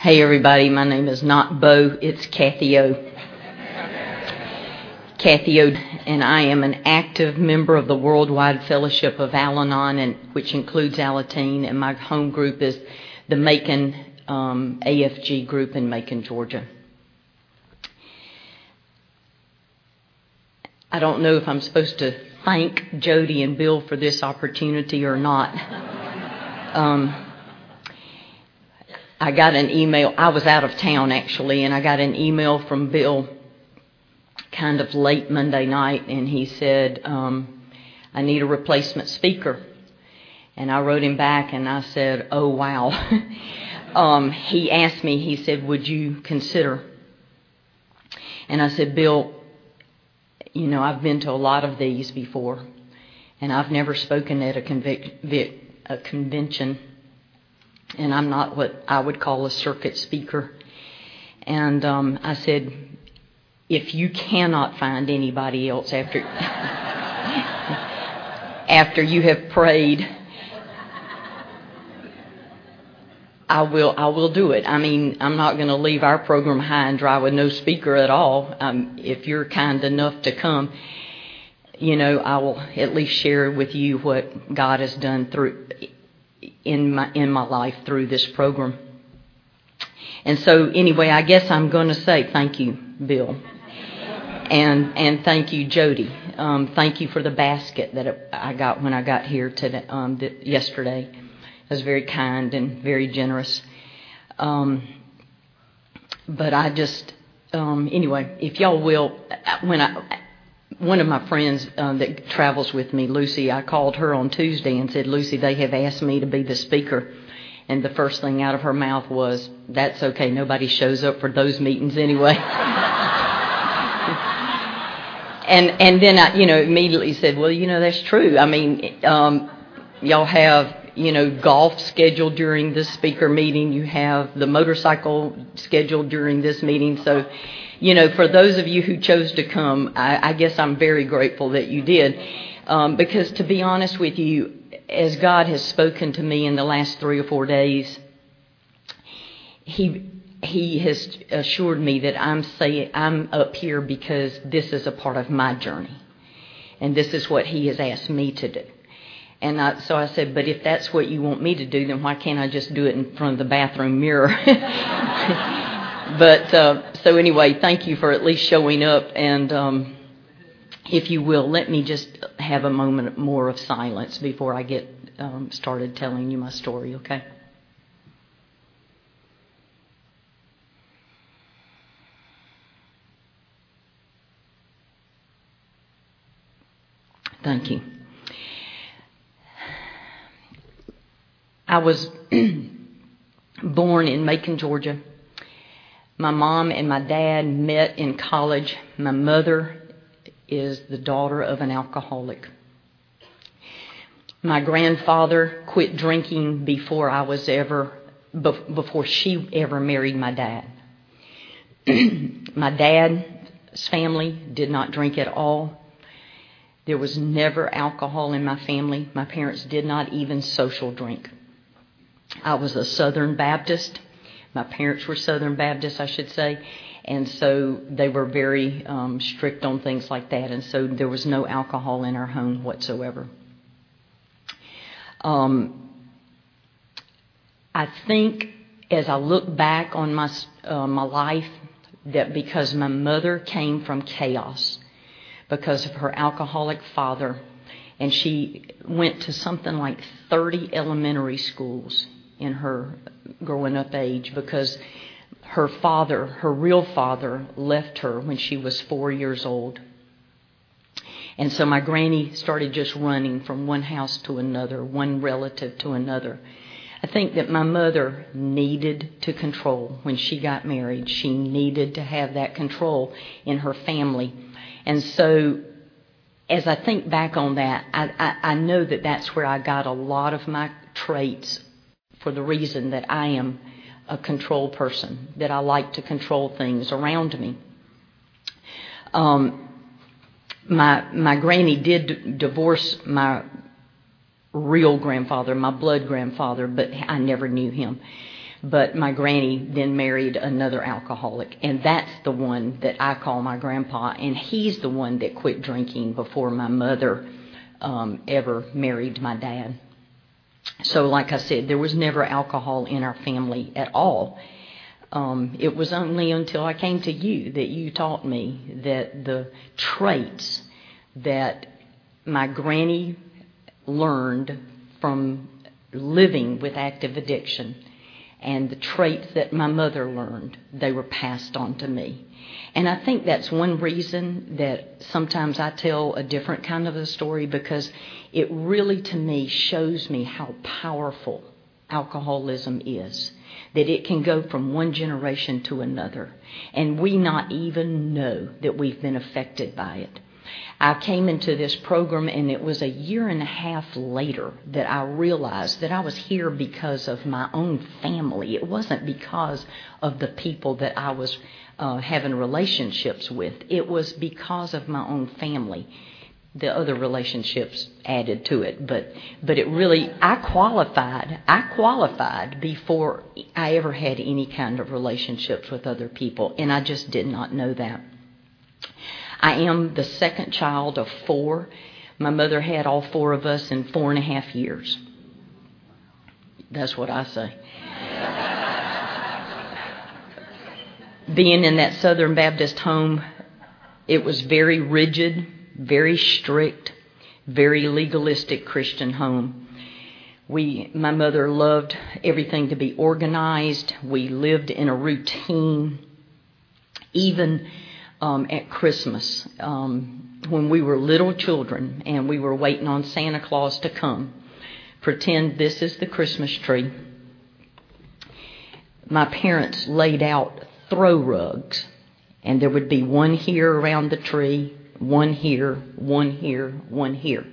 Hey everybody, my name is not Bo, it's Kathy O. Kathy O, and I am an active member of the Worldwide Fellowship of Al Anon, and, which includes Alateen, and my home group is the Macon um, AFG group in Macon, Georgia. I don't know if I'm supposed to thank Jody and Bill for this opportunity or not. Um, I got an email. I was out of town actually, and I got an email from Bill kind of late Monday night, and he said, um, I need a replacement speaker. And I wrote him back and I said, Oh, wow. um, he asked me, he said, Would you consider? And I said, Bill, you know, I've been to a lot of these before, and I've never spoken at a, convic- a convention and I'm not what I would call a circuit speaker. And um, I said, if you cannot find anybody else after after you have prayed, I will I will do it. I mean, I'm not going to leave our program high and dry with no speaker at all. Um, if you're kind enough to come, you know, I will at least share with you what God has done through in my in my life through this program. And so anyway, I guess I'm going to say thank you, Bill. And and thank you, Jody. Um, thank you for the basket that I got when I got here today, um, yesterday. It was very kind and very generous. Um, but I just um, anyway, if y'all will, when I one of my friends uh, that travels with me, Lucy, I called her on Tuesday and said, Lucy, they have asked me to be the speaker. And the first thing out of her mouth was, That's okay, nobody shows up for those meetings anyway. and and then I, you know, immediately said, Well, you know, that's true. I mean, um, y'all have you know, golf scheduled during this speaker meeting. You have the motorcycle scheduled during this meeting. So, you know, for those of you who chose to come, I, I guess I'm very grateful that you did. Um, because to be honest with you, as God has spoken to me in the last three or four days, He He has assured me that I'm saying I'm up here because this is a part of my journey, and this is what He has asked me to do. And I, so I said, but if that's what you want me to do, then why can't I just do it in front of the bathroom mirror? but uh, so anyway, thank you for at least showing up. And um, if you will, let me just have a moment more of silence before I get um, started telling you my story, okay? Thank you. I was born in Macon, Georgia. My mom and my dad met in college. My mother is the daughter of an alcoholic. My grandfather quit drinking before I was ever, before she ever married my dad. my dad's family did not drink at all. There was never alcohol in my family. My parents did not even social drink. I was a Southern Baptist. My parents were Southern Baptists, I should say. And so they were very um, strict on things like that. And so there was no alcohol in our home whatsoever. Um, I think as I look back on my uh, my life, that because my mother came from chaos, because of her alcoholic father, and she went to something like 30 elementary schools in her growing up age because her father, her real father, left her when she was four years old. And so my granny started just running from one house to another, one relative to another. I think that my mother needed to control when she got married. She needed to have that control in her family. And so as I think back on that, I, I, I know that that's where I got a lot of my traits for the reason that I am a control person, that I like to control things around me. Um, my my granny did d- divorce my real grandfather, my blood grandfather, but I never knew him. But my granny then married another alcoholic, and that's the one that I call my grandpa, and he's the one that quit drinking before my mother um, ever married my dad. So, like I said, there was never alcohol in our family at all. Um, it was only until I came to you that you taught me that the traits that my granny learned from living with active addiction and the traits that my mother learned, they were passed on to me. And I think that's one reason that sometimes I tell a different kind of a story because it really, to me, shows me how powerful alcoholism is. That it can go from one generation to another, and we not even know that we've been affected by it. I came into this program, and it was a year and a half later that I realized that I was here because of my own family. It wasn't because of the people that I was uh, having relationships with, it was because of my own family the other relationships added to it. But but it really I qualified I qualified before I ever had any kind of relationships with other people and I just did not know that I am the second child of four my mother had all four of us in four and a half years that's what I say being in that Southern Baptist home it was very rigid very strict, very legalistic Christian home. We, my mother loved everything to be organized. We lived in a routine. Even um, at Christmas, um, when we were little children and we were waiting on Santa Claus to come, pretend this is the Christmas tree. My parents laid out throw rugs, and there would be one here around the tree, one here, one here, one here.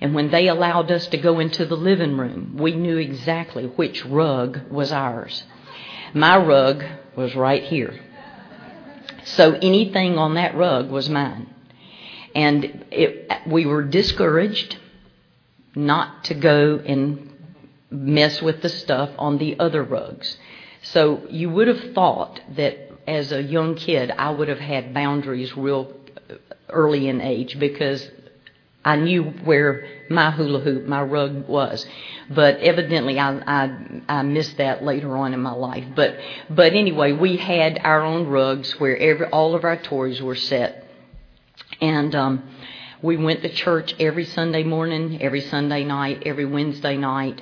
And when they allowed us to go into the living room, we knew exactly which rug was ours. My rug was right here. So anything on that rug was mine. And it, we were discouraged not to go and mess with the stuff on the other rugs. So you would have thought that as a young kid, I would have had boundaries real early in age because I knew where my hula hoop, my rug was, but evidently I, I I missed that later on in my life. But but anyway, we had our own rugs where every all of our toys were set, and um, we went to church every Sunday morning, every Sunday night, every Wednesday night.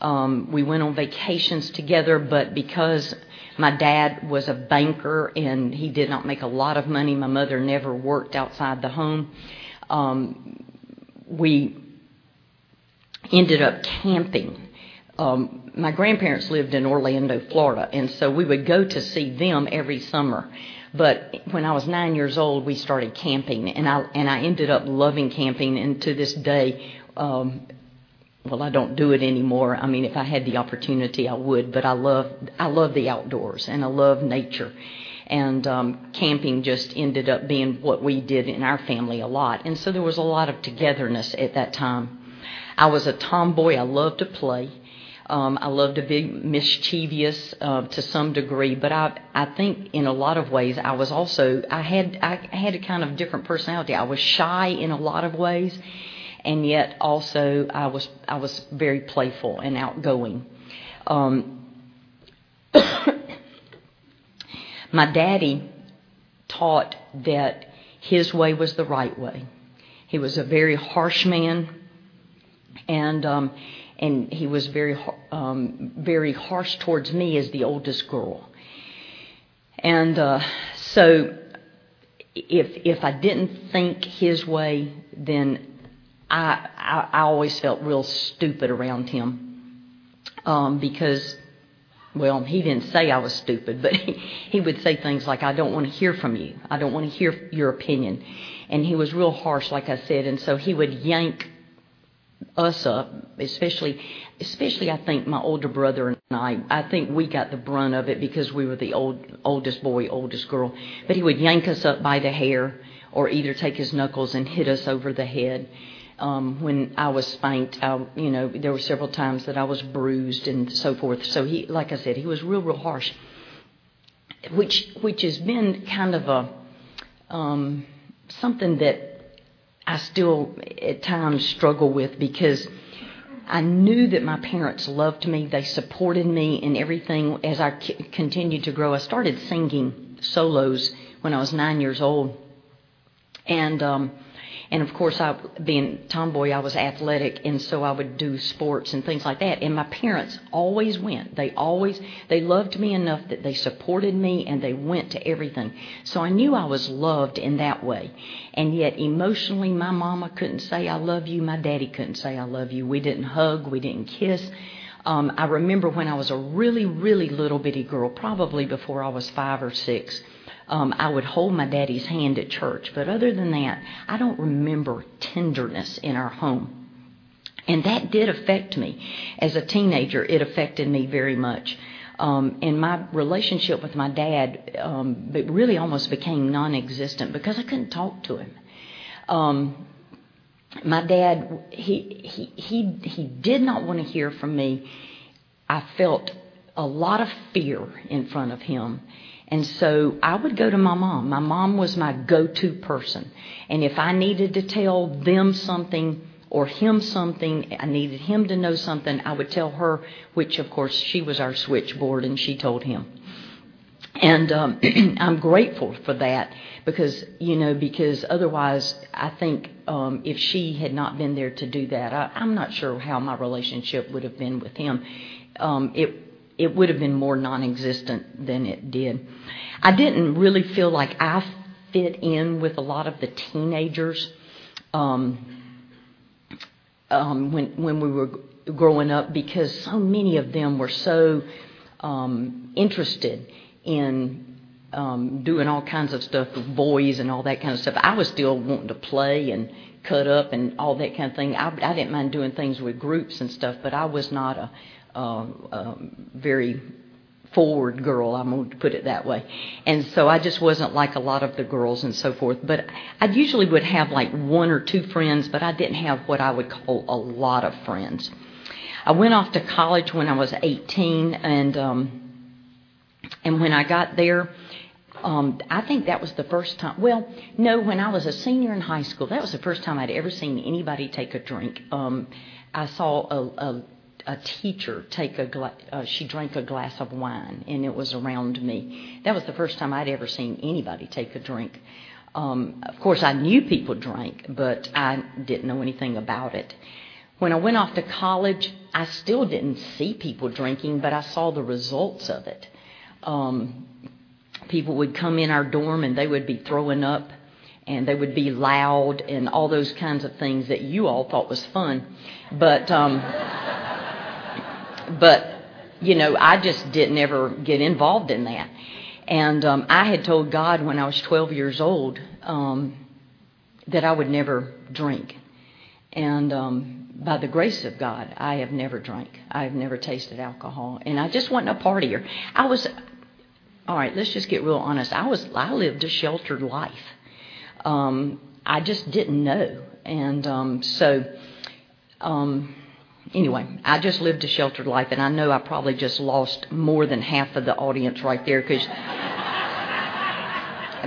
Um, we went on vacations together, but because my dad was a banker and he did not make a lot of money. My mother never worked outside the home. Um, we ended up camping. Um, my grandparents lived in Orlando, Florida, and so we would go to see them every summer. But when I was nine years old, we started camping, and I and I ended up loving camping. And to this day, um, well, I don't do it anymore. I mean, if I had the opportunity, I would. But I love I love the outdoors and I love nature. And um, camping just ended up being what we did in our family a lot. And so there was a lot of togetherness at that time. I was a tomboy. I loved to play. Um, I loved to be mischievous uh, to some degree, but I I think in a lot of ways I was also I had I had a kind of different personality. I was shy in a lot of ways, and yet also I was I was very playful and outgoing. Um, my daddy taught that his way was the right way. He was a very harsh man, and um, and he was very um, very harsh towards me as the oldest girl. And uh, so, if if I didn't think his way, then I, I, I always felt real stupid around him um, because, well, he didn't say I was stupid, but he, he would say things like, I don't want to hear from you. I don't want to hear your opinion. And he was real harsh, like I said, and so he would yank us up, especially, especially I think my older brother and I. I think we got the brunt of it because we were the old, oldest boy, oldest girl. But he would yank us up by the hair, or either take his knuckles and hit us over the head um, when I was spanked. I, you know, there were several times that I was bruised and so forth. So he, like I said, he was real, real harsh, which which has been kind of a um, something that I still at times struggle with because I knew that my parents loved me. They supported me in everything as I c- continued to grow. I started singing solos when I was nine years old, and um, and of course, I, being tomboy, I was athletic, and so I would do sports and things like that. And my parents always went. They always they loved me enough that they supported me and they went to everything. So I knew I was loved in that way. And yet, emotionally, my mama couldn't say I love you. My daddy couldn't say I love you. We didn't hug. We didn't kiss. Um, I remember when I was a really, really little bitty girl, probably before I was five or six um, I would hold my daddy's hand at church. But other than that, I don't remember tenderness in our home. And that did affect me. As a teenager, it affected me very much. Um, and my relationship with my dad um, really almost became non existent because I couldn't talk to him. Um, my dad, he, he, he, he did not want to hear from me. I felt a lot of fear in front of him. And so I would go to my mom. My mom was my go to person. And if I needed to tell them something or him something, I needed him to know something, I would tell her, which of course she was our switchboard and she told him. And um, I'm grateful for that because, you know, because otherwise I think um, if she had not been there to do that, I, I'm not sure how my relationship would have been with him. Um, it it would have been more non existent than it did. I didn't really feel like I fit in with a lot of the teenagers um, um, when, when we were growing up because so many of them were so um, interested in um, doing all kinds of stuff with boys and all that kind of stuff. I was still wanting to play and cut up and all that kind of thing. I, I didn't mind doing things with groups and stuff, but I was not a very forward girl, I'm going to put it that way. And so I just wasn't like a lot of the girls and so forth. But I usually would have like one or two friends, but I didn't have what I would call a lot of friends. I went off to college when I was 18, and um, and when I got there, um, I think that was the first time. Well, no, when I was a senior in high school, that was the first time I'd ever seen anybody take a drink. Um, I saw a, a a teacher take a gla- uh, she drank a glass of wine and it was around me. That was the first time I'd ever seen anybody take a drink. Um, of course, I knew people drank, but I didn't know anything about it. When I went off to college, I still didn't see people drinking, but I saw the results of it. Um, people would come in our dorm and they would be throwing up and they would be loud and all those kinds of things that you all thought was fun. But um, but, you know, I just didn't ever get involved in that. And um, I had told God when I was 12 years old um, that I would never drink. And um, by the grace of God, I have never drank. I have never tasted alcohol. And I just wasn't a partier. I was, all right, let's just get real honest. I was, I lived a sheltered life. Um, I just didn't know. And um, so, um, anyway, I just lived a sheltered life, and I know I probably just lost more than half of the audience right there because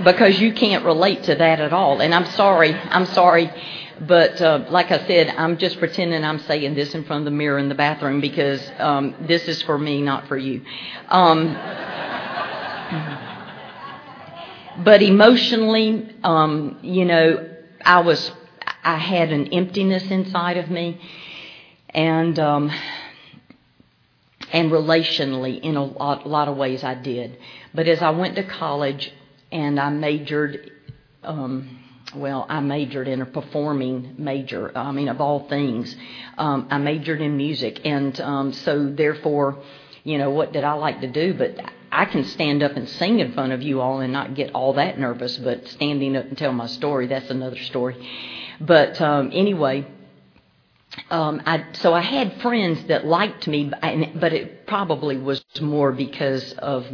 because you can't relate to that at all. And I'm sorry, I'm sorry, but uh, like I said, I'm just pretending I'm saying this in front of the mirror in the bathroom because um, this is for me, not for you. Um, but emotionally, um, you know, I was I had an emptiness inside of me and um, and relationally in a lot, lot of ways I did. But as I went to college and I majored, um, well, I majored in a performing major. I mean, of all things, um, I majored in music, and um, so therefore, you know, what did I like to do? But I can stand up and sing in front of you all and not get all that nervous. But standing up and tell my story, that's another story. But um, anyway um, I, so I had friends that liked me, but it probably was more because of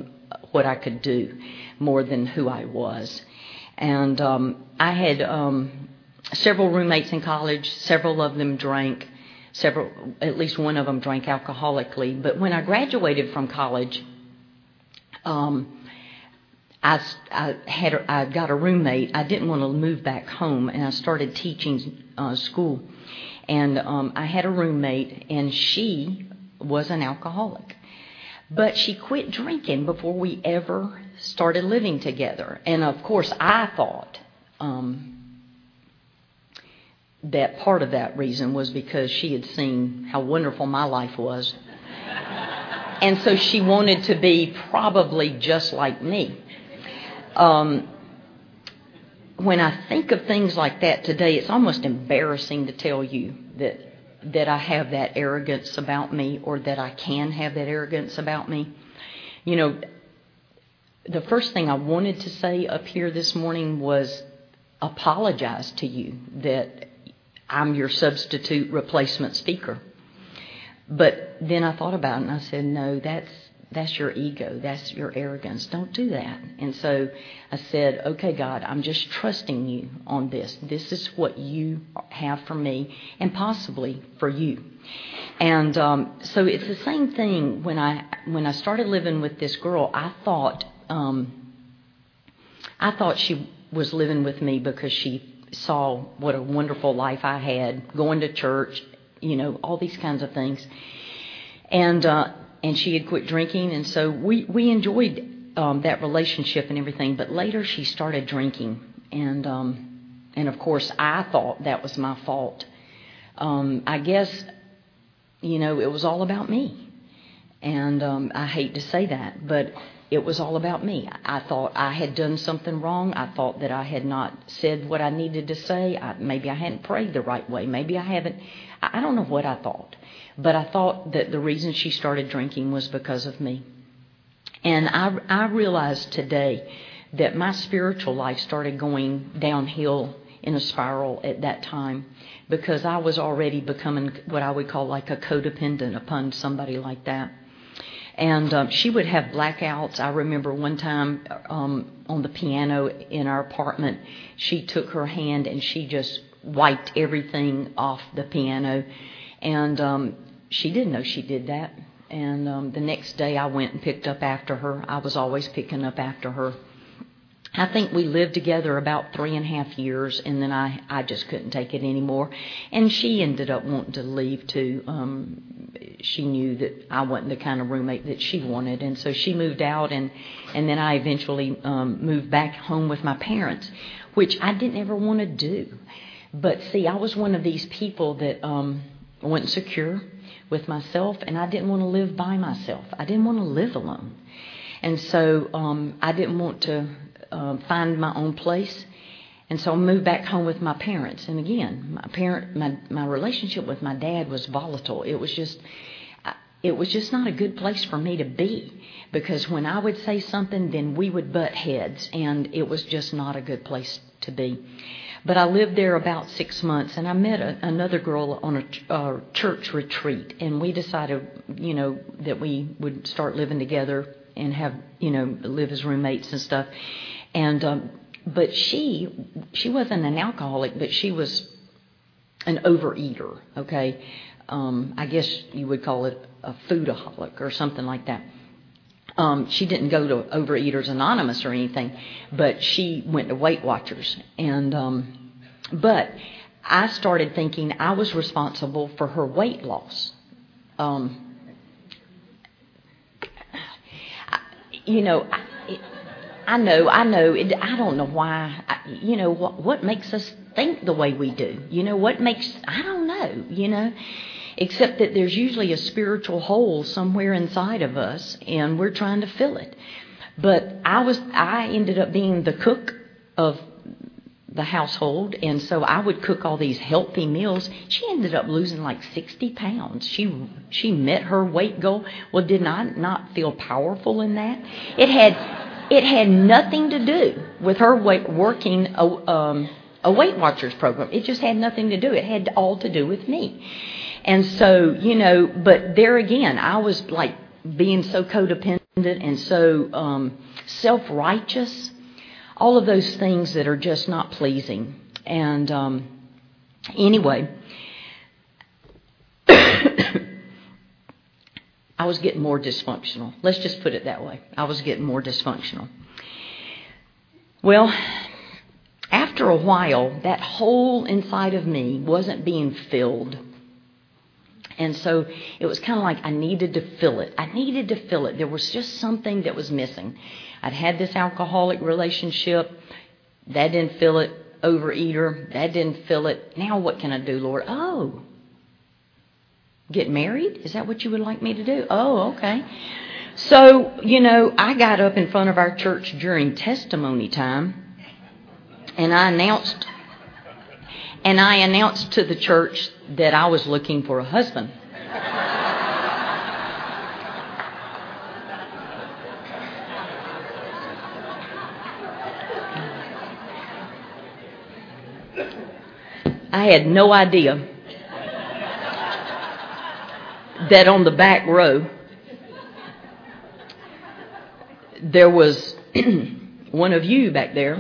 what I could do more than who I was. And um, I had um, several roommates in college. Several of them drank. Several, at least one of them drank alcoholically. But when I graduated from college, um, I, I had I got a roommate. I didn't want to move back home, and I started teaching uh, school. And um, I had a roommate, and she was an alcoholic, but she quit drinking before we ever started living together. And of course, I thought um, that part of that reason was because she had seen how wonderful my life was. and so she wanted to be probably just like me. Um, when I think of things like that today, it's almost embarrassing to tell you that that I have that arrogance about me or that I can have that arrogance about me. You know, the first thing I wanted to say up here this morning was apologize to you that I'm your substitute replacement speaker. But then I thought about it and I said, no, that's that's your ego. That's your arrogance. Don't do that. And so I said, okay, God, I'm just trusting you on this. This is what you have for me and possibly for you. And um, so it's the same thing when I when I started living with this girl. I thought um, I thought she was living with me because she saw what a wonderful life I had, going to church, you know, all these kinds of things. And uh, and she had quit drinking, and so we we enjoyed um, that relationship and everything. But later she started drinking, and um, and of course I thought that was my fault. Um, I guess you know it was all about me, and um, I hate to say that, but it was all about me. I thought I had done something wrong. I thought that I had not said what I needed to say. I, maybe I hadn't prayed the right way. Maybe I haven't. I don't know what I thought. But I thought that the reason she started drinking was because of me. And I, I realized today that my spiritual life started going downhill in a spiral at that time because I was already becoming what I would call like a codependent upon somebody like that. And um, she would have blackouts. I remember one time um, on the piano in our apartment, she took her hand and she just wiped everything off the piano. And um, she didn't know she did that. And um, the next day I went and picked up after her. I was always picking up after her. I think we lived together about three and a half years, and then I I just couldn't take it anymore, and she ended up wanting to leave too. Um, she knew that I wasn't the kind of roommate that she wanted, and so she moved out, and and then I eventually um, moved back home with my parents, which I didn't ever want to do. But see, I was one of these people that um, wasn't secure with myself, and I didn't want to live by myself. I didn't want to live alone. And so um, I didn't want to uh, find my own place. And so I moved back home with my parents. And again, my parent, my my relationship with my dad was volatile. It was just, it was just not a good place for me to be because when I would say something, then we would butt heads, and it was just not a good place to be. But I lived there about six months, and I met a, another girl on a uh, church retreat, and we decided, you know, that we would start living together and have, you know, live as roommates and stuff. And um, but she, she wasn't an alcoholic, but she was an overeater. Okay, um, I guess you would call it a foodaholic or something like that. Um, she didn't go to Overeaters Anonymous or anything, but she went to Weight Watchers. And um, but I started thinking I was responsible for her weight loss. Um, you know, I, I know, I know. It, I don't know why. I, you know what? What makes us think the way we do? You know what makes? I don't know. You know except that there's usually a spiritual hole somewhere inside of us and we're trying to fill it. But I was I ended up being the cook of the household and so I would cook all these healthy meals. She ended up losing like 60 pounds. She she met her weight goal. Well, did I not feel powerful in that? It had it had nothing to do with her weight, working a, um, a Weight Watchers program. It just had nothing to do. It had all to do with me. And so, you know, but there again, I was like being so codependent and so um, self righteous, all of those things that are just not pleasing. And um, Anyway, I was getting more dysfunctional. Let's just put it that way. I was getting more dysfunctional. Well, after a while, that hole inside of me wasn't being filled. And so it was kind of like I needed to fill it. I needed to fill it. There was just something that was missing. I'd had this alcoholic relationship. That didn't fill it. Overeater. That didn't fill it. Now what can I do, Lord? Oh, Get married? Is that what you would like me to do? Oh, okay. So, you know, I got up in front of our church during testimony time and I announced and I announced to the church that I was looking for a husband. I had no idea that on the back row there was one of you back there.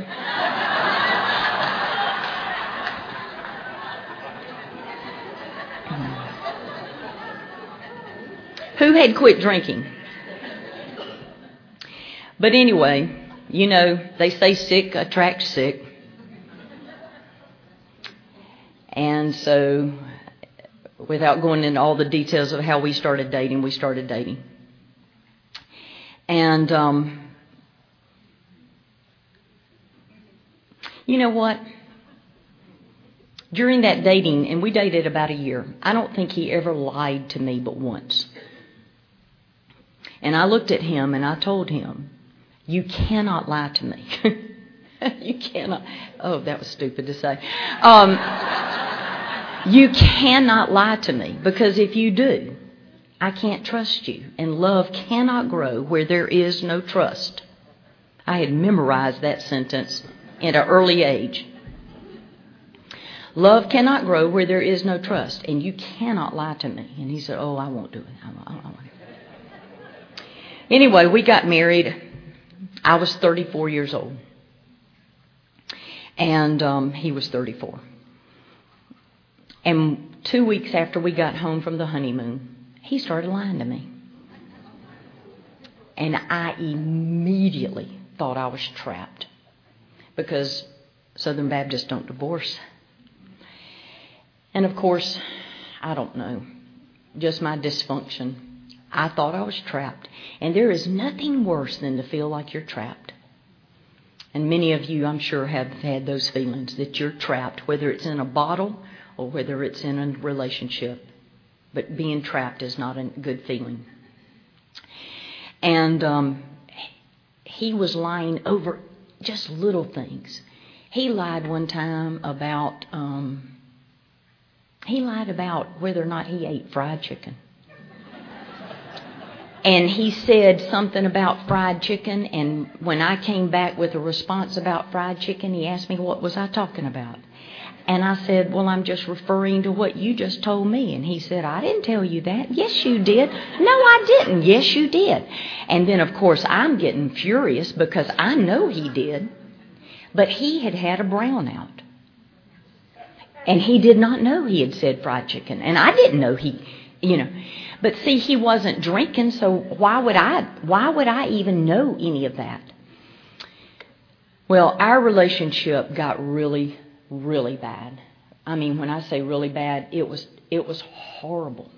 Who had quit drinking. But anyway, you know, they say sick attracts sick. And so without going into all the details of how we started dating, we started dating. And, um, you know what? During that dating, and we dated about a year, I don't think he ever lied to me but once. And I looked at him and I told him, You cannot lie to me. you cannot. Oh, that was stupid to say. Um, you cannot lie to me because if you do, I can't trust you. And love cannot grow where there is no trust. I had memorized that sentence at an early age. Love cannot grow where there is no trust, and you cannot lie to me. And he said, Oh, I won't do it. I won't, I won't. Anyway, we got married. I was 34 years old, and um, he was 34. And two weeks after we got home from the honeymoon, he started lying to me. And I immediately thought I was trapped because Southern Baptists don't divorce. And of course, I don't know, just my dysfunction. I thought I was trapped. And there is nothing worse than to feel like you're trapped. And many of you, I'm sure, have had those feelings that you're trapped, whether it's in a bottle or whether it's in a relationship. But being trapped is not a good feeling. And um, he was lying over just little things. He lied one time about um, he lied about whether or not he ate fried chicken. And he said something about fried chicken, and when I came back with a response about fried chicken, he asked me what was I talking about. And I said, Well, I'm just referring to what you just told me. And he said, I didn't tell you that. Yes, you did. No, I didn't. Yes, you did. And then, of course, I'm getting furious because I know he did. But he had had a brownout. And he did not know he had said fried chicken. And I didn't know he, you know. But see, he wasn't drinking, so why would I, why would I even know any of that? Well, our relationship got really really bad. I mean, when I say really bad, it was it was horrible.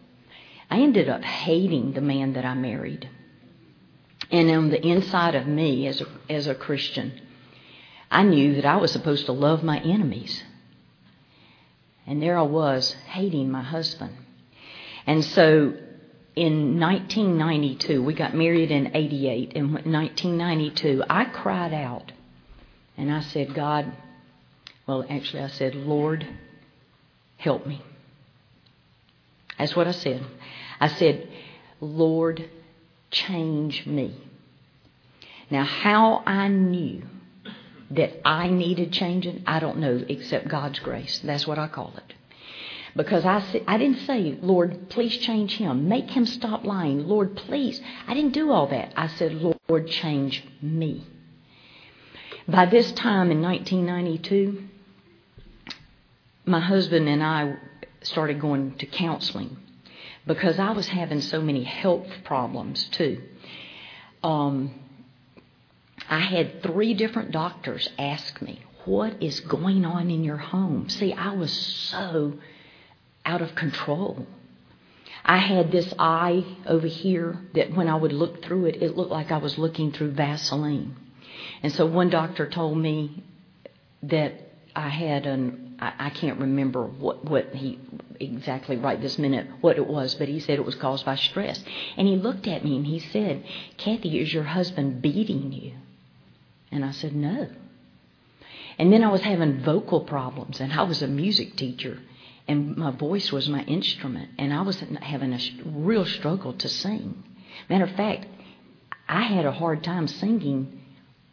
I ended up hating the man that I married. And on the inside of me as a, as a Christian, I knew that I was supposed to love my enemies. And there I was hating my husband. And so in 1992, we got married in 88. In 1992, I cried out and I said, God, well, actually, I said, Lord, help me. That's what I said. I said, Lord, change me. Now, how I knew that I needed changing, I don't know, except God's grace. That's what I call it. Because I, I didn't say, Lord, please change him. Make him stop lying. Lord, please. I didn't do all that. I said, Lord, change me. By this time in 1992, my husband and I started going to counseling because I was having so many health problems too. Um, I had three different doctors ask me, What is going on in your home? See, I was so out of control. I had this eye over here that when I would look through it, it looked like I was looking through Vaseline. And so one doctor told me that I had an, I, I can't remember what, what he exactly right this minute what it was, but he said it was caused by stress. And he looked at me and he said, Kathy, is your husband beating you? And I said, no. And then I was having vocal problems, and I was a music teacher, and my voice was my instrument, and I was having a real struggle to sing. Matter of fact, I had a hard time singing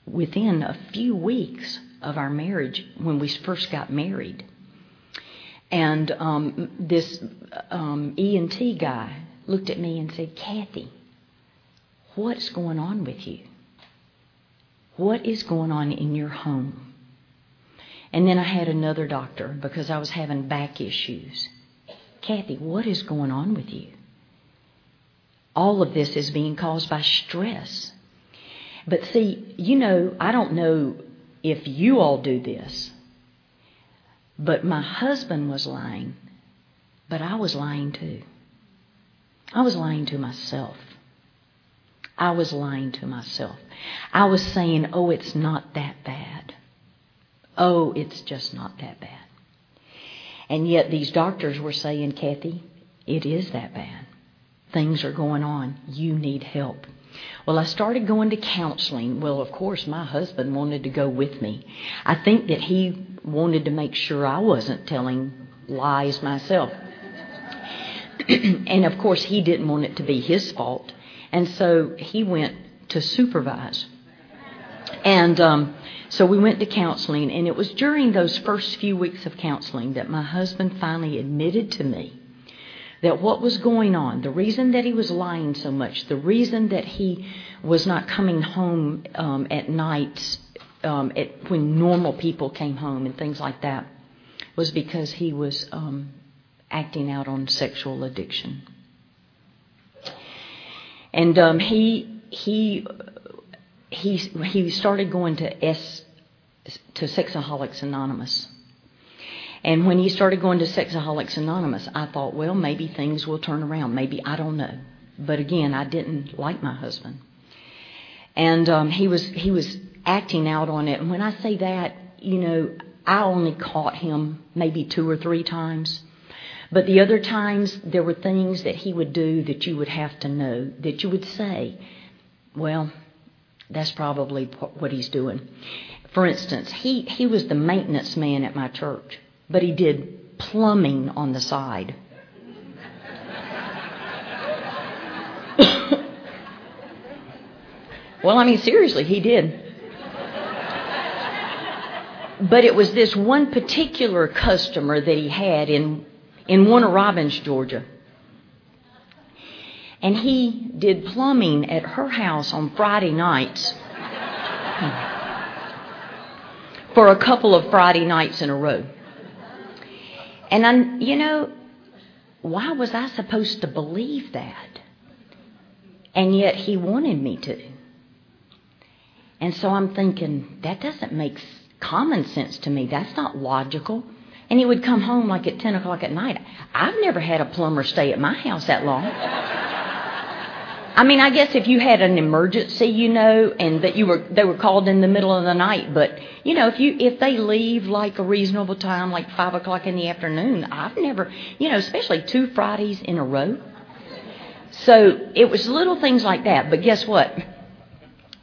within a few weeks of our marriage when we first got married. And um, this um, ENT guy looked at me and said, Kathy, what's going on with you? What is going on in your home? And then I had another doctor because I was having back issues. Kathy, what is going on with you? All of this is being caused by stress. But see, you know, I don't know if you all do this, but my husband was lying, but I was lying too. I was lying to myself. I was lying to myself. I was saying, oh, it's not that bad. Oh, it's just not that bad. And yet these doctors were saying, Kathy, it is that bad. Things are going on. You need help. Well, I started going to counseling. Well, of course, my husband wanted to go with me. I think that he wanted to make sure I wasn't telling lies myself. and of course, he didn't want it to be his fault. And so he went to supervise. And um, so we went to counseling, and it was during those first few weeks of counseling that my husband finally admitted to me that what was going on, the reason that he was lying so much, the reason that he was not coming home um, at night um, at, when normal people came home and things like that, was because he was um, acting out on sexual addiction. And um, he he he he started going to S to Sexaholics Anonymous. And when he started going to Sexaholics Anonymous, I thought, well, maybe things will turn around. Maybe I don't know. But again, I didn't like my husband, and um, he was he was acting out on it. And when I say that, you know, I only caught him maybe two or three times. But the other times, there were things that he would do that you would have to know, that you would say, well, that's probably what he's doing. For instance, he, he was the maintenance man at my church, but he did plumbing on the side. well, I mean, seriously, he did. But it was this one particular customer that he had in in Warner Robins, Georgia. And he did plumbing at her house on Friday nights for a couple of Friday nights in a row. And I, you know, why was I supposed to believe that? And yet he wanted me to. And so I'm thinking, that doesn't make common sense to me. That's not logical. And he would come home like at 10 o'clock at night. I've never had a plumber stay at my house that long. I mean, I guess if you had an emergency, you know, and that you were they were called in the middle of the night, but you know, if you if they leave like a reasonable time, like five o'clock in the afternoon, I've never, you know, especially two Fridays in a row. So it was little things like that. But guess what?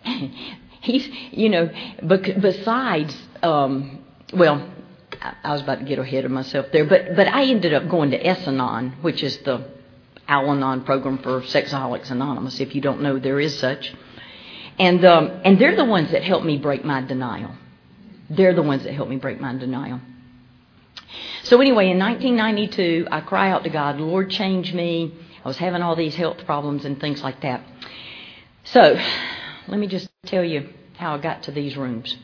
He's, you know, besides, um, well, I was about to get ahead of myself there, but but I ended up going to S-Anon, which is the Al-Anon program for Sexaholics Anonymous. If you don't know, there is such, and um, and they're the ones that helped me break my denial. They're the ones that helped me break my denial. So anyway, in 1992, I cry out to God, Lord, change me. I was having all these health problems and things like that. So, let me just tell you how I got to these rooms.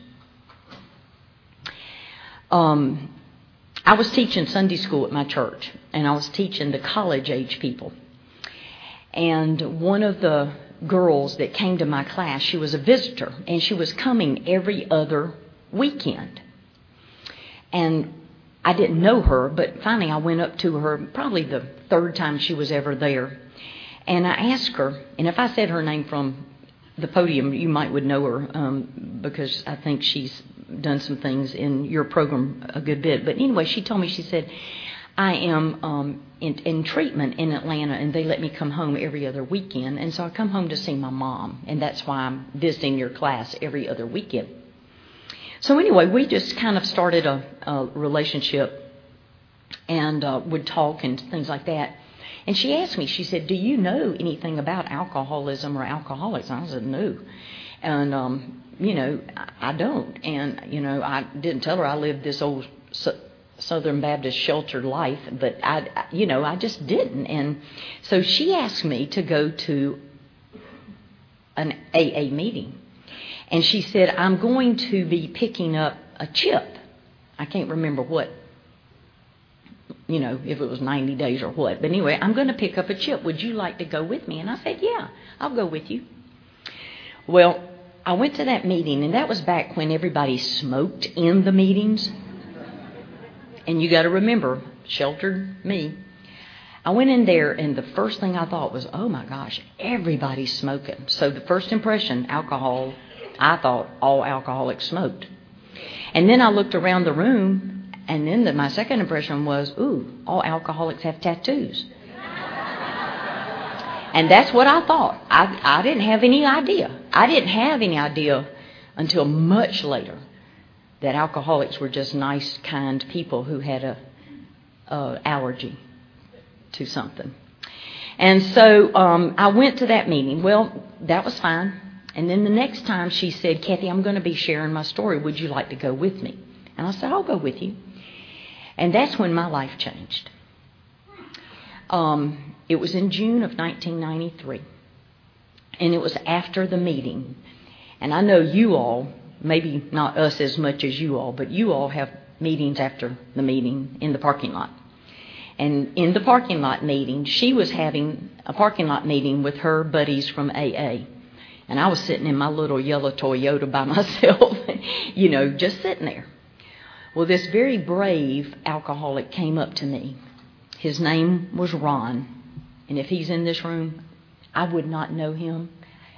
Um, I was teaching Sunday school at my church, and I was teaching the college age people. And one of the girls that came to my class, she was a visitor, and she was coming every other weekend. And I didn't know her, but finally I went up to her, probably the third time she was ever there. And I asked her, and if I said her name from the podium, you might would know her um, because I think she's done some things in your program a good bit. But anyway, she told me, she said, I am um, in, in treatment in Atlanta, and they let me come home every other weekend. And so I come home to see my mom, and that's why I'm visiting your class every other weekend. So anyway, we just kind of started a, a relationship and uh, would talk and things like that. And she asked me, she said, Do you know anything about alcoholism or alcoholics? I said, No. And, um, you know, I don't. And, you know, I didn't tell her I lived this old Southern Baptist sheltered life, but I, you know, I just didn't. And so she asked me to go to an AA meeting. And she said, I'm going to be picking up a chip. I can't remember what, you know, if it was 90 days or what. But anyway, I'm going to pick up a chip. Would you like to go with me? And I said, Yeah, I'll go with you. Well, I went to that meeting, and that was back when everybody smoked in the meetings. And you got to remember, sheltered me. I went in there, and the first thing I thought was, oh my gosh, everybody's smoking. So the first impression, alcohol, I thought all alcoholics smoked. And then I looked around the room, and then the, my second impression was, ooh, all alcoholics have tattoos. and that's what I thought. I, I didn't have any idea. I didn't have any idea until much later that alcoholics were just nice, kind people who had a, a allergy to something. And so um, I went to that meeting. Well, that was fine. And then the next time she said, Kathy, I'm going to be sharing my story. Would you like to go with me? And I said, I'll go with you. And that's when my life changed. Um, it was in June of 1993. And it was after the meeting. And I know you all, maybe not us as much as you all, but you all have meetings after the meeting in the parking lot. And in the parking lot meeting, she was having a parking lot meeting with her buddies from AA. And I was sitting in my little yellow Toyota by myself, you know, just sitting there. Well, this very brave alcoholic came up to me. His name was Ron. And if he's in this room, I would not know him.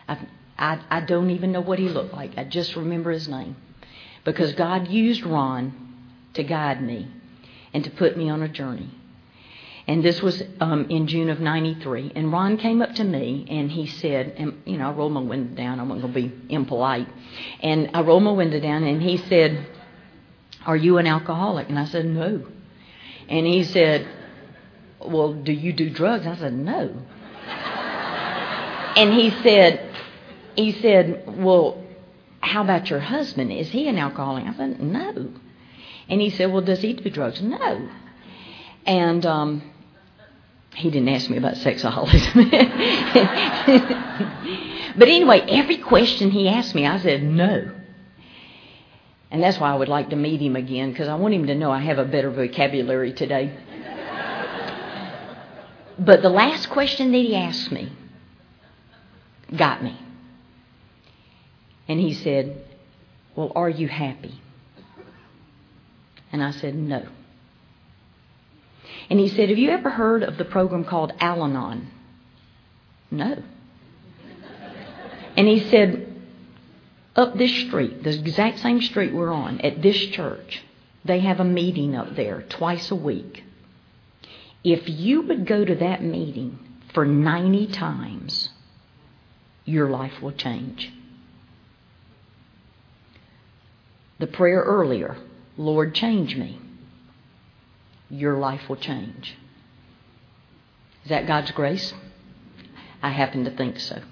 I, I, I don't even know what he looked like. I just remember his name. Because God used Ron to guide me and to put me on a journey. And this was um, in June of 93. And Ron came up to me and he said, and, you know, I rolled my window down. I wasn't going to be impolite. And I rolled my window down and he said, Are you an alcoholic? And I said, No. And he said, Well, do you do drugs? I said, No. and he said, he said, Well, how about your husband? Is he an alcoholic? I said, No. And he said, Well, does he do drugs? No. And um, he didn't ask me about sexaholism. but anyway, every question he asked me, I said no. And that's why I would like to meet him again, because I want him to know I have a better vocabulary today. but the last question that he asked me got me. And he said, Well, are you happy? And I said, No. And he said, Have you ever heard of the program called Al Anon? No. And he said, Up this street, the exact same street we're on, at this church, they have a meeting up there twice a week. If you would go to that meeting for 90 times, your life will change. The prayer earlier, Lord, change me your life will change. Is that God's grace? I happen to think so.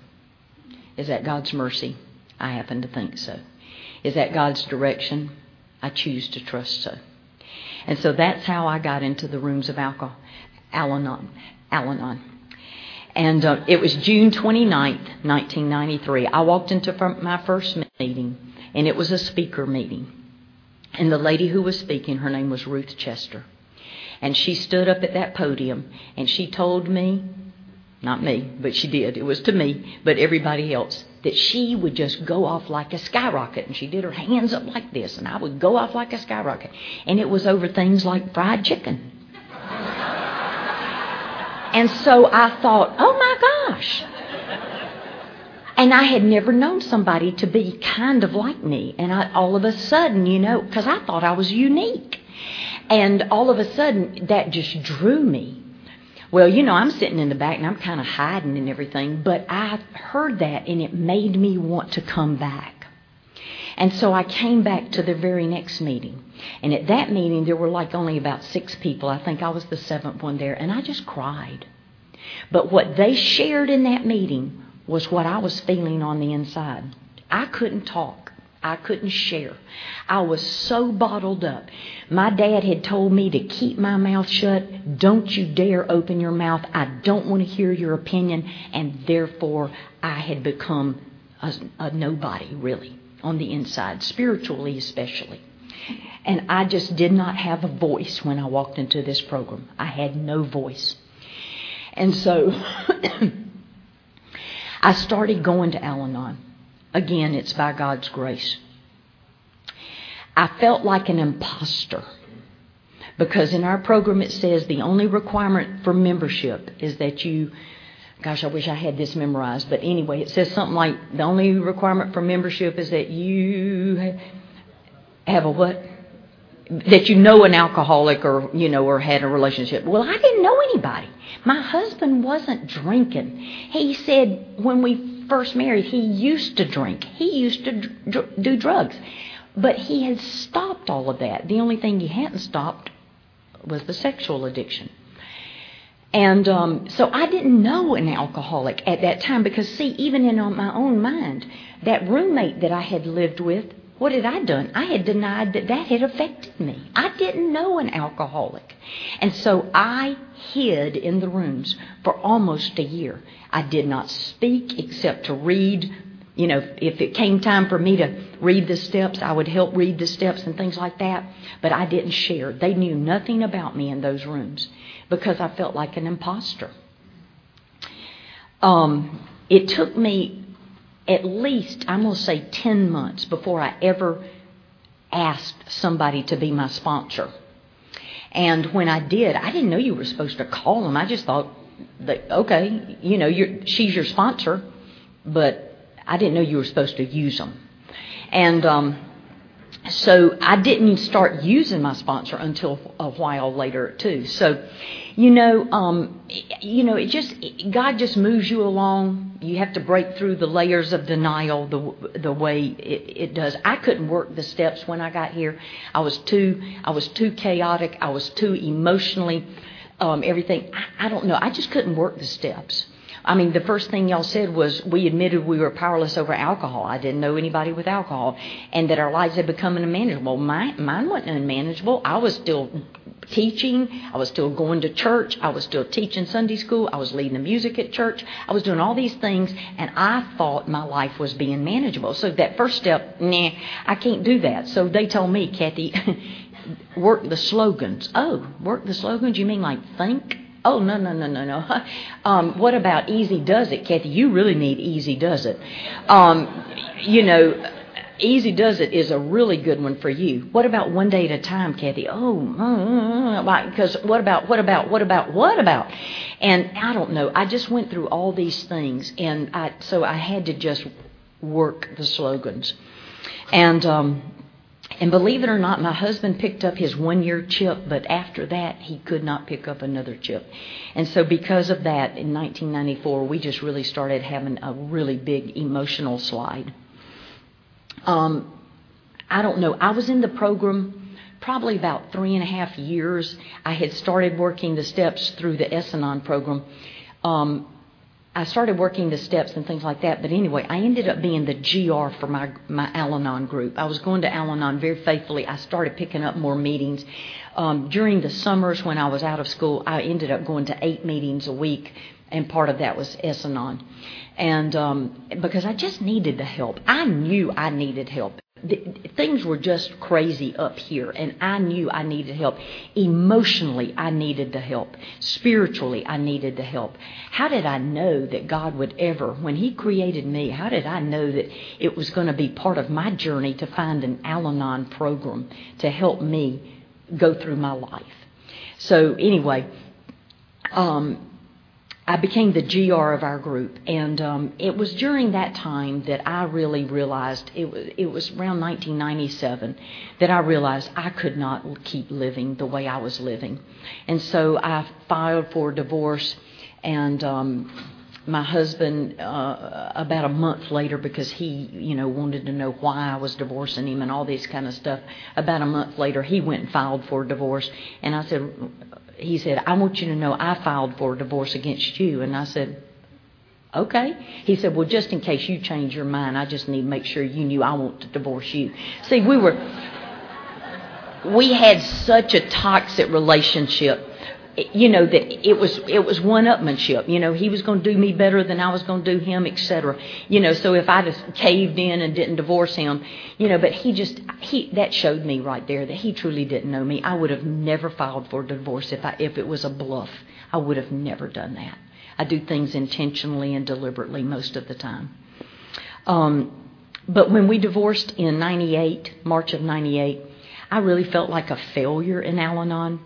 Is that God's mercy? I happen to think so. Is that God's direction? I choose to trust so. And so that's how I got into the rooms of alcohol, Al-Anon. Al-Anon. And uh, it was June 29th, 1993. I walked into my first meeting, and it was a speaker meeting. And the lady who was speaking, her name was Ruth Chester. And she stood up at that podium and she told me, not me, but she did, it was to me, but everybody else, that she would just go off like a skyrocket. And she did her hands up like this, and I would go off like a skyrocket. And it was over things like fried chicken. and so I thought, oh my gosh. And I had never known somebody to be kind of like me. And I, all of a sudden, you know, because I thought I was unique. And all of a sudden, that just drew me. Well, you know, I'm sitting in the back and I'm kind of hiding and everything, but I heard that and it made me want to come back. And so I came back to the very next meeting. And at that meeting, there were like only about six people. I think I was the seventh one there. And I just cried. But what they shared in that meeting was what I was feeling on the inside. I couldn't talk. I couldn't share. I was so bottled up. My dad had told me to keep my mouth shut. Don't you dare open your mouth. I don't want to hear your opinion. And therefore, I had become a, a nobody, really, on the inside, spiritually especially. And I just did not have a voice when I walked into this program. I had no voice. And so I started going to Al Anon. Again, it's by God's grace. I felt like an impostor because in our program it says the only requirement for membership is that you gosh, I wish I had this memorized, but anyway, it says something like the only requirement for membership is that you have a what? That you know an alcoholic or, you know, or had a relationship. Well, I didn't know anybody. My husband wasn't drinking. He said when we first married, he used to drink. He used to dr- do drugs. But he had stopped all of that. The only thing he hadn't stopped was the sexual addiction. And um, so I didn't know an alcoholic at that time because, see, even in my own mind, that roommate that I had lived with, what had I done? I had denied that that had affected me. I didn't know an alcoholic. And so I hid in the rooms for almost a year. I did not speak except to read. You know, if it came time for me to read the steps, I would help read the steps and things like that. But I didn't share. They knew nothing about me in those rooms because I felt like an imposter. Um, it took me at least, I'm going to say 10 months before I ever asked somebody to be my sponsor. And when I did, I didn't know you were supposed to call them. I just thought that, okay, you know, she's your sponsor, but I didn't know you were supposed to use them. And um, so I didn't start using my sponsor until a while later too. So, you know, um, you know, it just God just moves you along. You have to break through the layers of denial the the way it, it does. I couldn't work the steps when I got here. I was too I was too chaotic. I was too emotionally um, everything. I, I don't know. I just couldn't work the steps. I mean, the first thing y'all said was we admitted we were powerless over alcohol. I didn't know anybody with alcohol, and that our lives had become unmanageable. My, mine wasn't unmanageable. I was still teaching. I was still going to church. I was still teaching Sunday school. I was leading the music at church. I was doing all these things, and I thought my life was being manageable. So that first step, nah, I can't do that. So they told me, Kathy, work the slogans. Oh, work the slogans? You mean like think? Oh, no, no, no, no, no. Um, what about easy does it, Kathy? You really need easy does it. Um, you know, easy does it is a really good one for you. What about one day at a time, Kathy? Oh, because uh, what about, what about, what about, what about? And I don't know. I just went through all these things, and I, so I had to just work the slogans. And um, and believe it or not, my husband picked up his one year chip, but after that, he could not pick up another chip. And so, because of that, in 1994, we just really started having a really big emotional slide. Um, I don't know. I was in the program probably about three and a half years. I had started working the steps through the S-Anon program. Um, I started working the steps and things like that. But anyway, I ended up being the GR for my my Al-Anon group. I was going to Al-Anon very faithfully. I started picking up more meetings. Um, during the summers when I was out of school, I ended up going to eight meetings a week, and part of that was S-Anon. And um, because I just needed the help, I knew I needed help. Things were just crazy up here, and I knew I needed help. Emotionally, I needed the help. Spiritually, I needed the help. How did I know that God would ever, when He created me, how did I know that it was going to be part of my journey to find an Al Anon program to help me go through my life? So, anyway, um, I became the GR of our group, and um, it was during that time that I really realized it was it was around 1997 that I realized I could not keep living the way I was living, and so I filed for divorce, and um, my husband uh, about a month later because he you know wanted to know why I was divorcing him and all this kind of stuff. About a month later, he went and filed for divorce, and I said he said, I want you to know I filed for a divorce against you. And I said, Okay. He said, Well, just in case you change your mind, I just need to make sure you knew I want to divorce you. See, we were, we had such a toxic relationship you know that it was it was one upmanship. You know he was going to do me better than I was going to do him etc you know so if I just caved in and didn't divorce him you know but he just he that showed me right there that he truly didn't know me. I would have never filed for divorce if I if it was a bluff. I would have never done that. I do things intentionally and deliberately most of the time. Um but when we divorced in 98 March of 98 I really felt like a failure in Al-Anon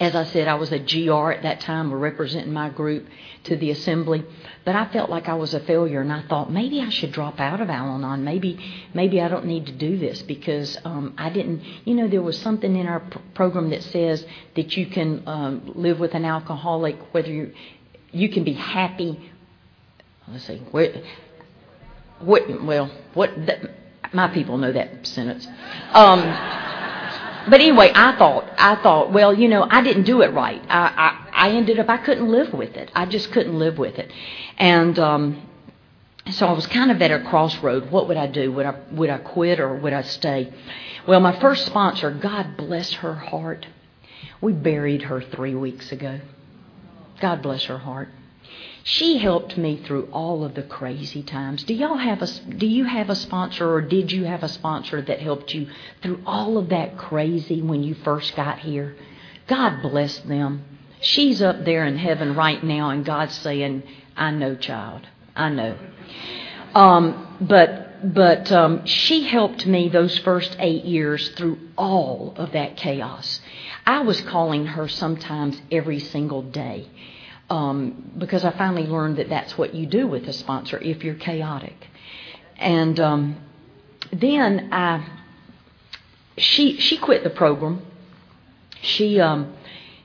as I said, I was a GR at that time, representing my group to the assembly. But I felt like I was a failure, and I thought maybe I should drop out of Al-Anon. Maybe, maybe I don't need to do this because um, I didn't. You know, there was something in our pr- program that says that you can um, live with an alcoholic, whether you you can be happy. Let's see, what, what well, what my people know that sentence. Um, but anyway, I thought, I thought, well, you know, I didn't do it right. I, I, I ended up, I couldn't live with it. I just couldn't live with it. And, um, so I was kind of at a crossroad. What would I do? Would I, would I quit or would I stay? Well, my first sponsor, God bless her heart. We buried her three weeks ago. God bless her heart. She helped me through all of the crazy times. Do y'all have a do you have a sponsor or did you have a sponsor that helped you through all of that crazy when you first got here? God bless them. She's up there in heaven right now and God's saying, "I know, child. I know." Um, but but um, she helped me those first eight years through all of that chaos. I was calling her sometimes every single day um, because I finally learned that that's what you do with a sponsor if you're chaotic. And um, then I, she she quit the program. She um,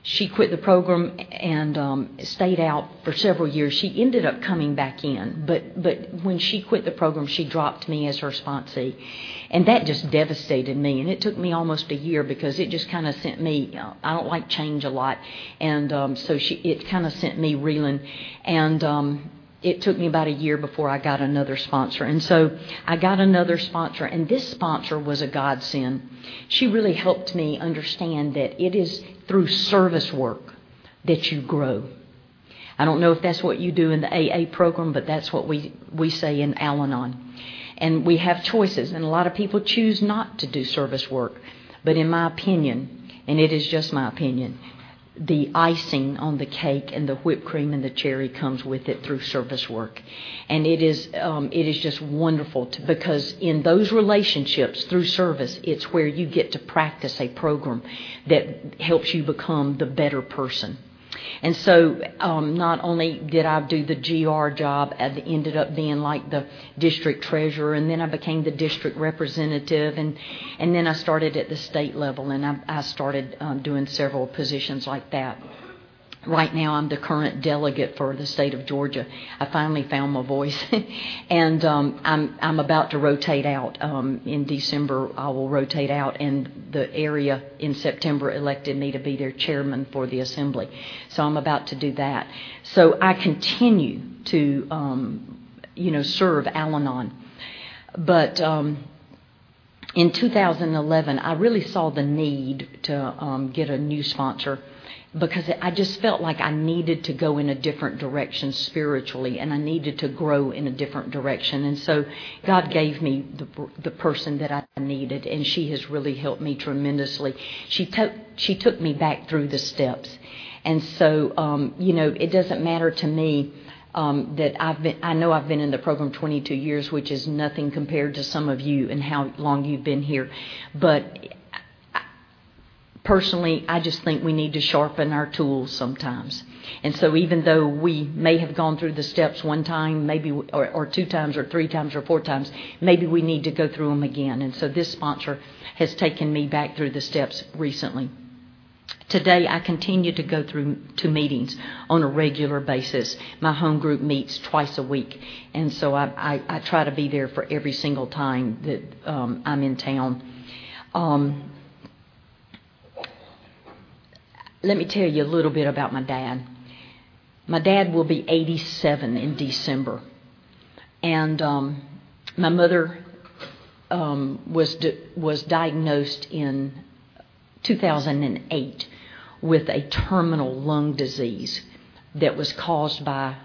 she quit the program and um, stayed out for several years. She ended up coming back in, but but when she quit the program, she dropped me as her sponsee, and that just devastated me. And it took me almost a year because it just kind of sent me. Uh, I don't like change a lot, and um, so she it kind of sent me reeling, and. Um, it took me about a year before I got another sponsor. And so I got another sponsor, and this sponsor was a godsend. She really helped me understand that it is through service work that you grow. I don't know if that's what you do in the AA program, but that's what we, we say in Al Anon. And we have choices, and a lot of people choose not to do service work. But in my opinion, and it is just my opinion, the icing on the cake and the whipped cream and the cherry comes with it through service work, and it is um, it is just wonderful to, because in those relationships through service, it's where you get to practice a program that helps you become the better person. And so, um, not only did I do the GR job, I ended up being like the district treasurer, and then I became the district representative, and and then I started at the state level, and I, I started um, doing several positions like that. Right now, I'm the current delegate for the state of Georgia. I finally found my voice, and um, I'm I'm about to rotate out. Um, in December, I will rotate out, and the area in September elected me to be their chairman for the assembly. So I'm about to do that. So I continue to, um, you know, serve Al-Anon, but. Um, in 2011, I really saw the need to um, get a new sponsor because I just felt like I needed to go in a different direction spiritually and I needed to grow in a different direction. And so God gave me the, the person that I needed and she has really helped me tremendously. She took, she took me back through the steps. And so, um, you know, it doesn't matter to me um, that I've been, I know I've been in the program 22 years, which is nothing compared to some of you and how long you've been here. But personally, I just think we need to sharpen our tools sometimes. And so, even though we may have gone through the steps one time, maybe or, or two times, or three times, or four times, maybe we need to go through them again. And so, this sponsor has taken me back through the steps recently. Today, I continue to go through to meetings on a regular basis. My home group meets twice a week, and so I, I, I try to be there for every single time that um, I'm in town. Um, let me tell you a little bit about my dad. My dad will be 87 in December, and um, my mother um, was di- was diagnosed in 2008 with a terminal lung disease that was caused by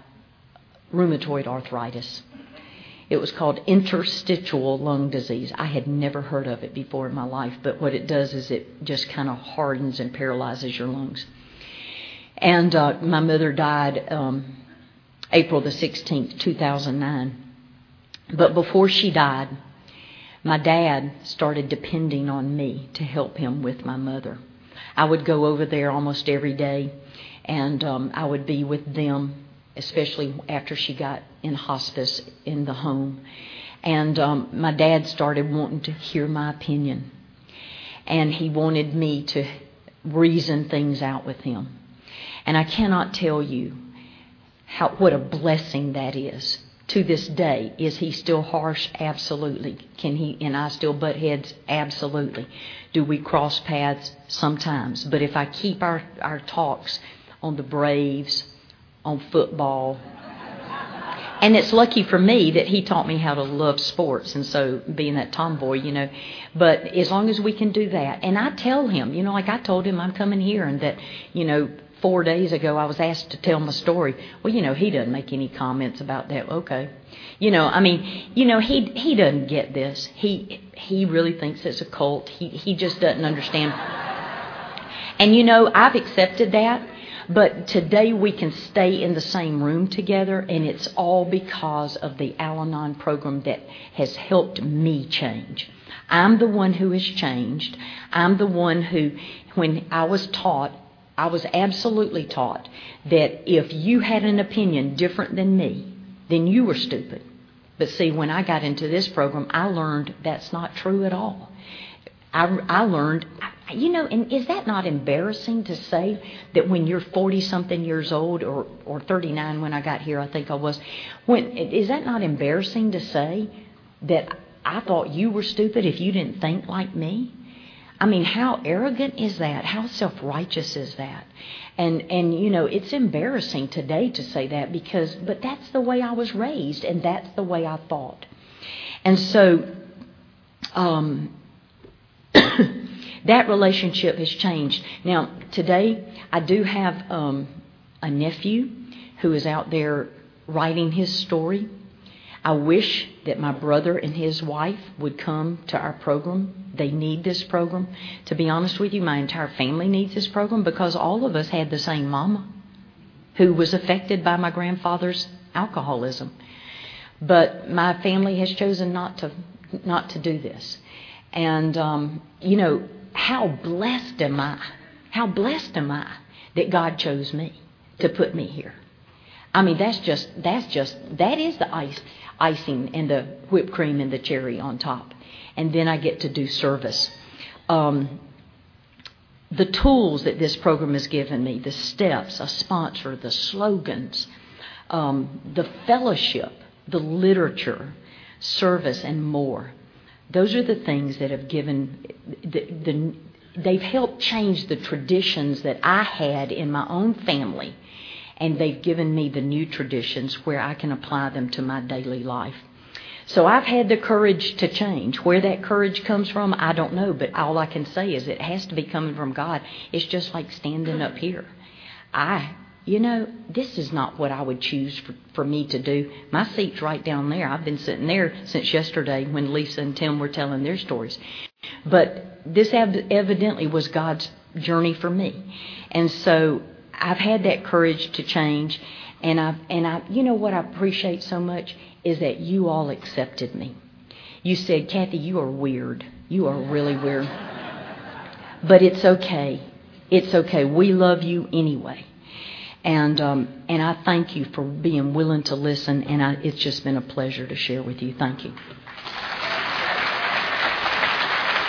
rheumatoid arthritis. It was called interstitial lung disease. I had never heard of it before in my life, but what it does is it just kind of hardens and paralyzes your lungs. And uh, my mother died um, April the 16th, 2009. But before she died, my dad started depending on me to help him with my mother. I would go over there almost every day, and um, I would be with them especially after she got in hospice in the home. And um, my dad started wanting to hear my opinion. And he wanted me to reason things out with him. And I cannot tell you how what a blessing that is. To this day, is he still harsh? Absolutely. Can he and I still butt heads? Absolutely. Do we cross paths? Sometimes. But if I keep our, our talks on the Braves, on football. And it's lucky for me that he taught me how to love sports, and so being that tomboy, you know. But as long as we can do that, and I tell him, you know, like I told him I'm coming here, and that, you know, four days ago I was asked to tell my story. Well, you know, he doesn't make any comments about that. Okay, you know, I mean, you know, he he doesn't get this. He he really thinks it's a cult. He he just doesn't understand. And you know, I've accepted that but today we can stay in the same room together, and it's all because of the Al Anon program that has helped me change. I'm the one who has changed. I'm the one who, when I was taught, I was absolutely taught that if you had an opinion different than me, then you were stupid. But see, when I got into this program, I learned that's not true at all. I, I learned you know, and is that not embarrassing to say that when you're 40 something years old or, or 39 when I got here, I think I was, when, is that not embarrassing to say that I thought you were stupid if you didn't think like me? I mean, how arrogant is that? How self-righteous is that? And and you know, it's embarrassing today to say that because but that's the way I was raised and that's the way I thought. And so um that relationship has changed. Now, today, I do have um, a nephew who is out there writing his story. I wish that my brother and his wife would come to our program. They need this program. To be honest with you, my entire family needs this program because all of us had the same mama who was affected by my grandfather's alcoholism. But my family has chosen not to not to do this. And um, you know, how blessed am I? How blessed am I that God chose me to put me here? I mean, that's just that's just that is the ice icing and the whipped cream and the cherry on top, and then I get to do service. Um, the tools that this program has given me, the steps, a sponsor, the slogans, um, the fellowship, the literature, service, and more. Those are the things that have given the, the, they've helped change the traditions that I had in my own family, and they've given me the new traditions where I can apply them to my daily life. So I've had the courage to change. Where that courage comes from, I don't know, but all I can say is it has to be coming from God. It's just like standing up here. I, you know, this is not what I would choose for, for me to do. My seat's right down there. I've been sitting there since yesterday when Lisa and Tim were telling their stories. But this evidently was God's journey for me. And so I've had that courage to change. And I, and I, you know what I appreciate so much is that you all accepted me. You said, Kathy, you are weird. You are really weird. But it's okay. It's okay. We love you anyway. And um, and I thank you for being willing to listen. And I, it's just been a pleasure to share with you. Thank you.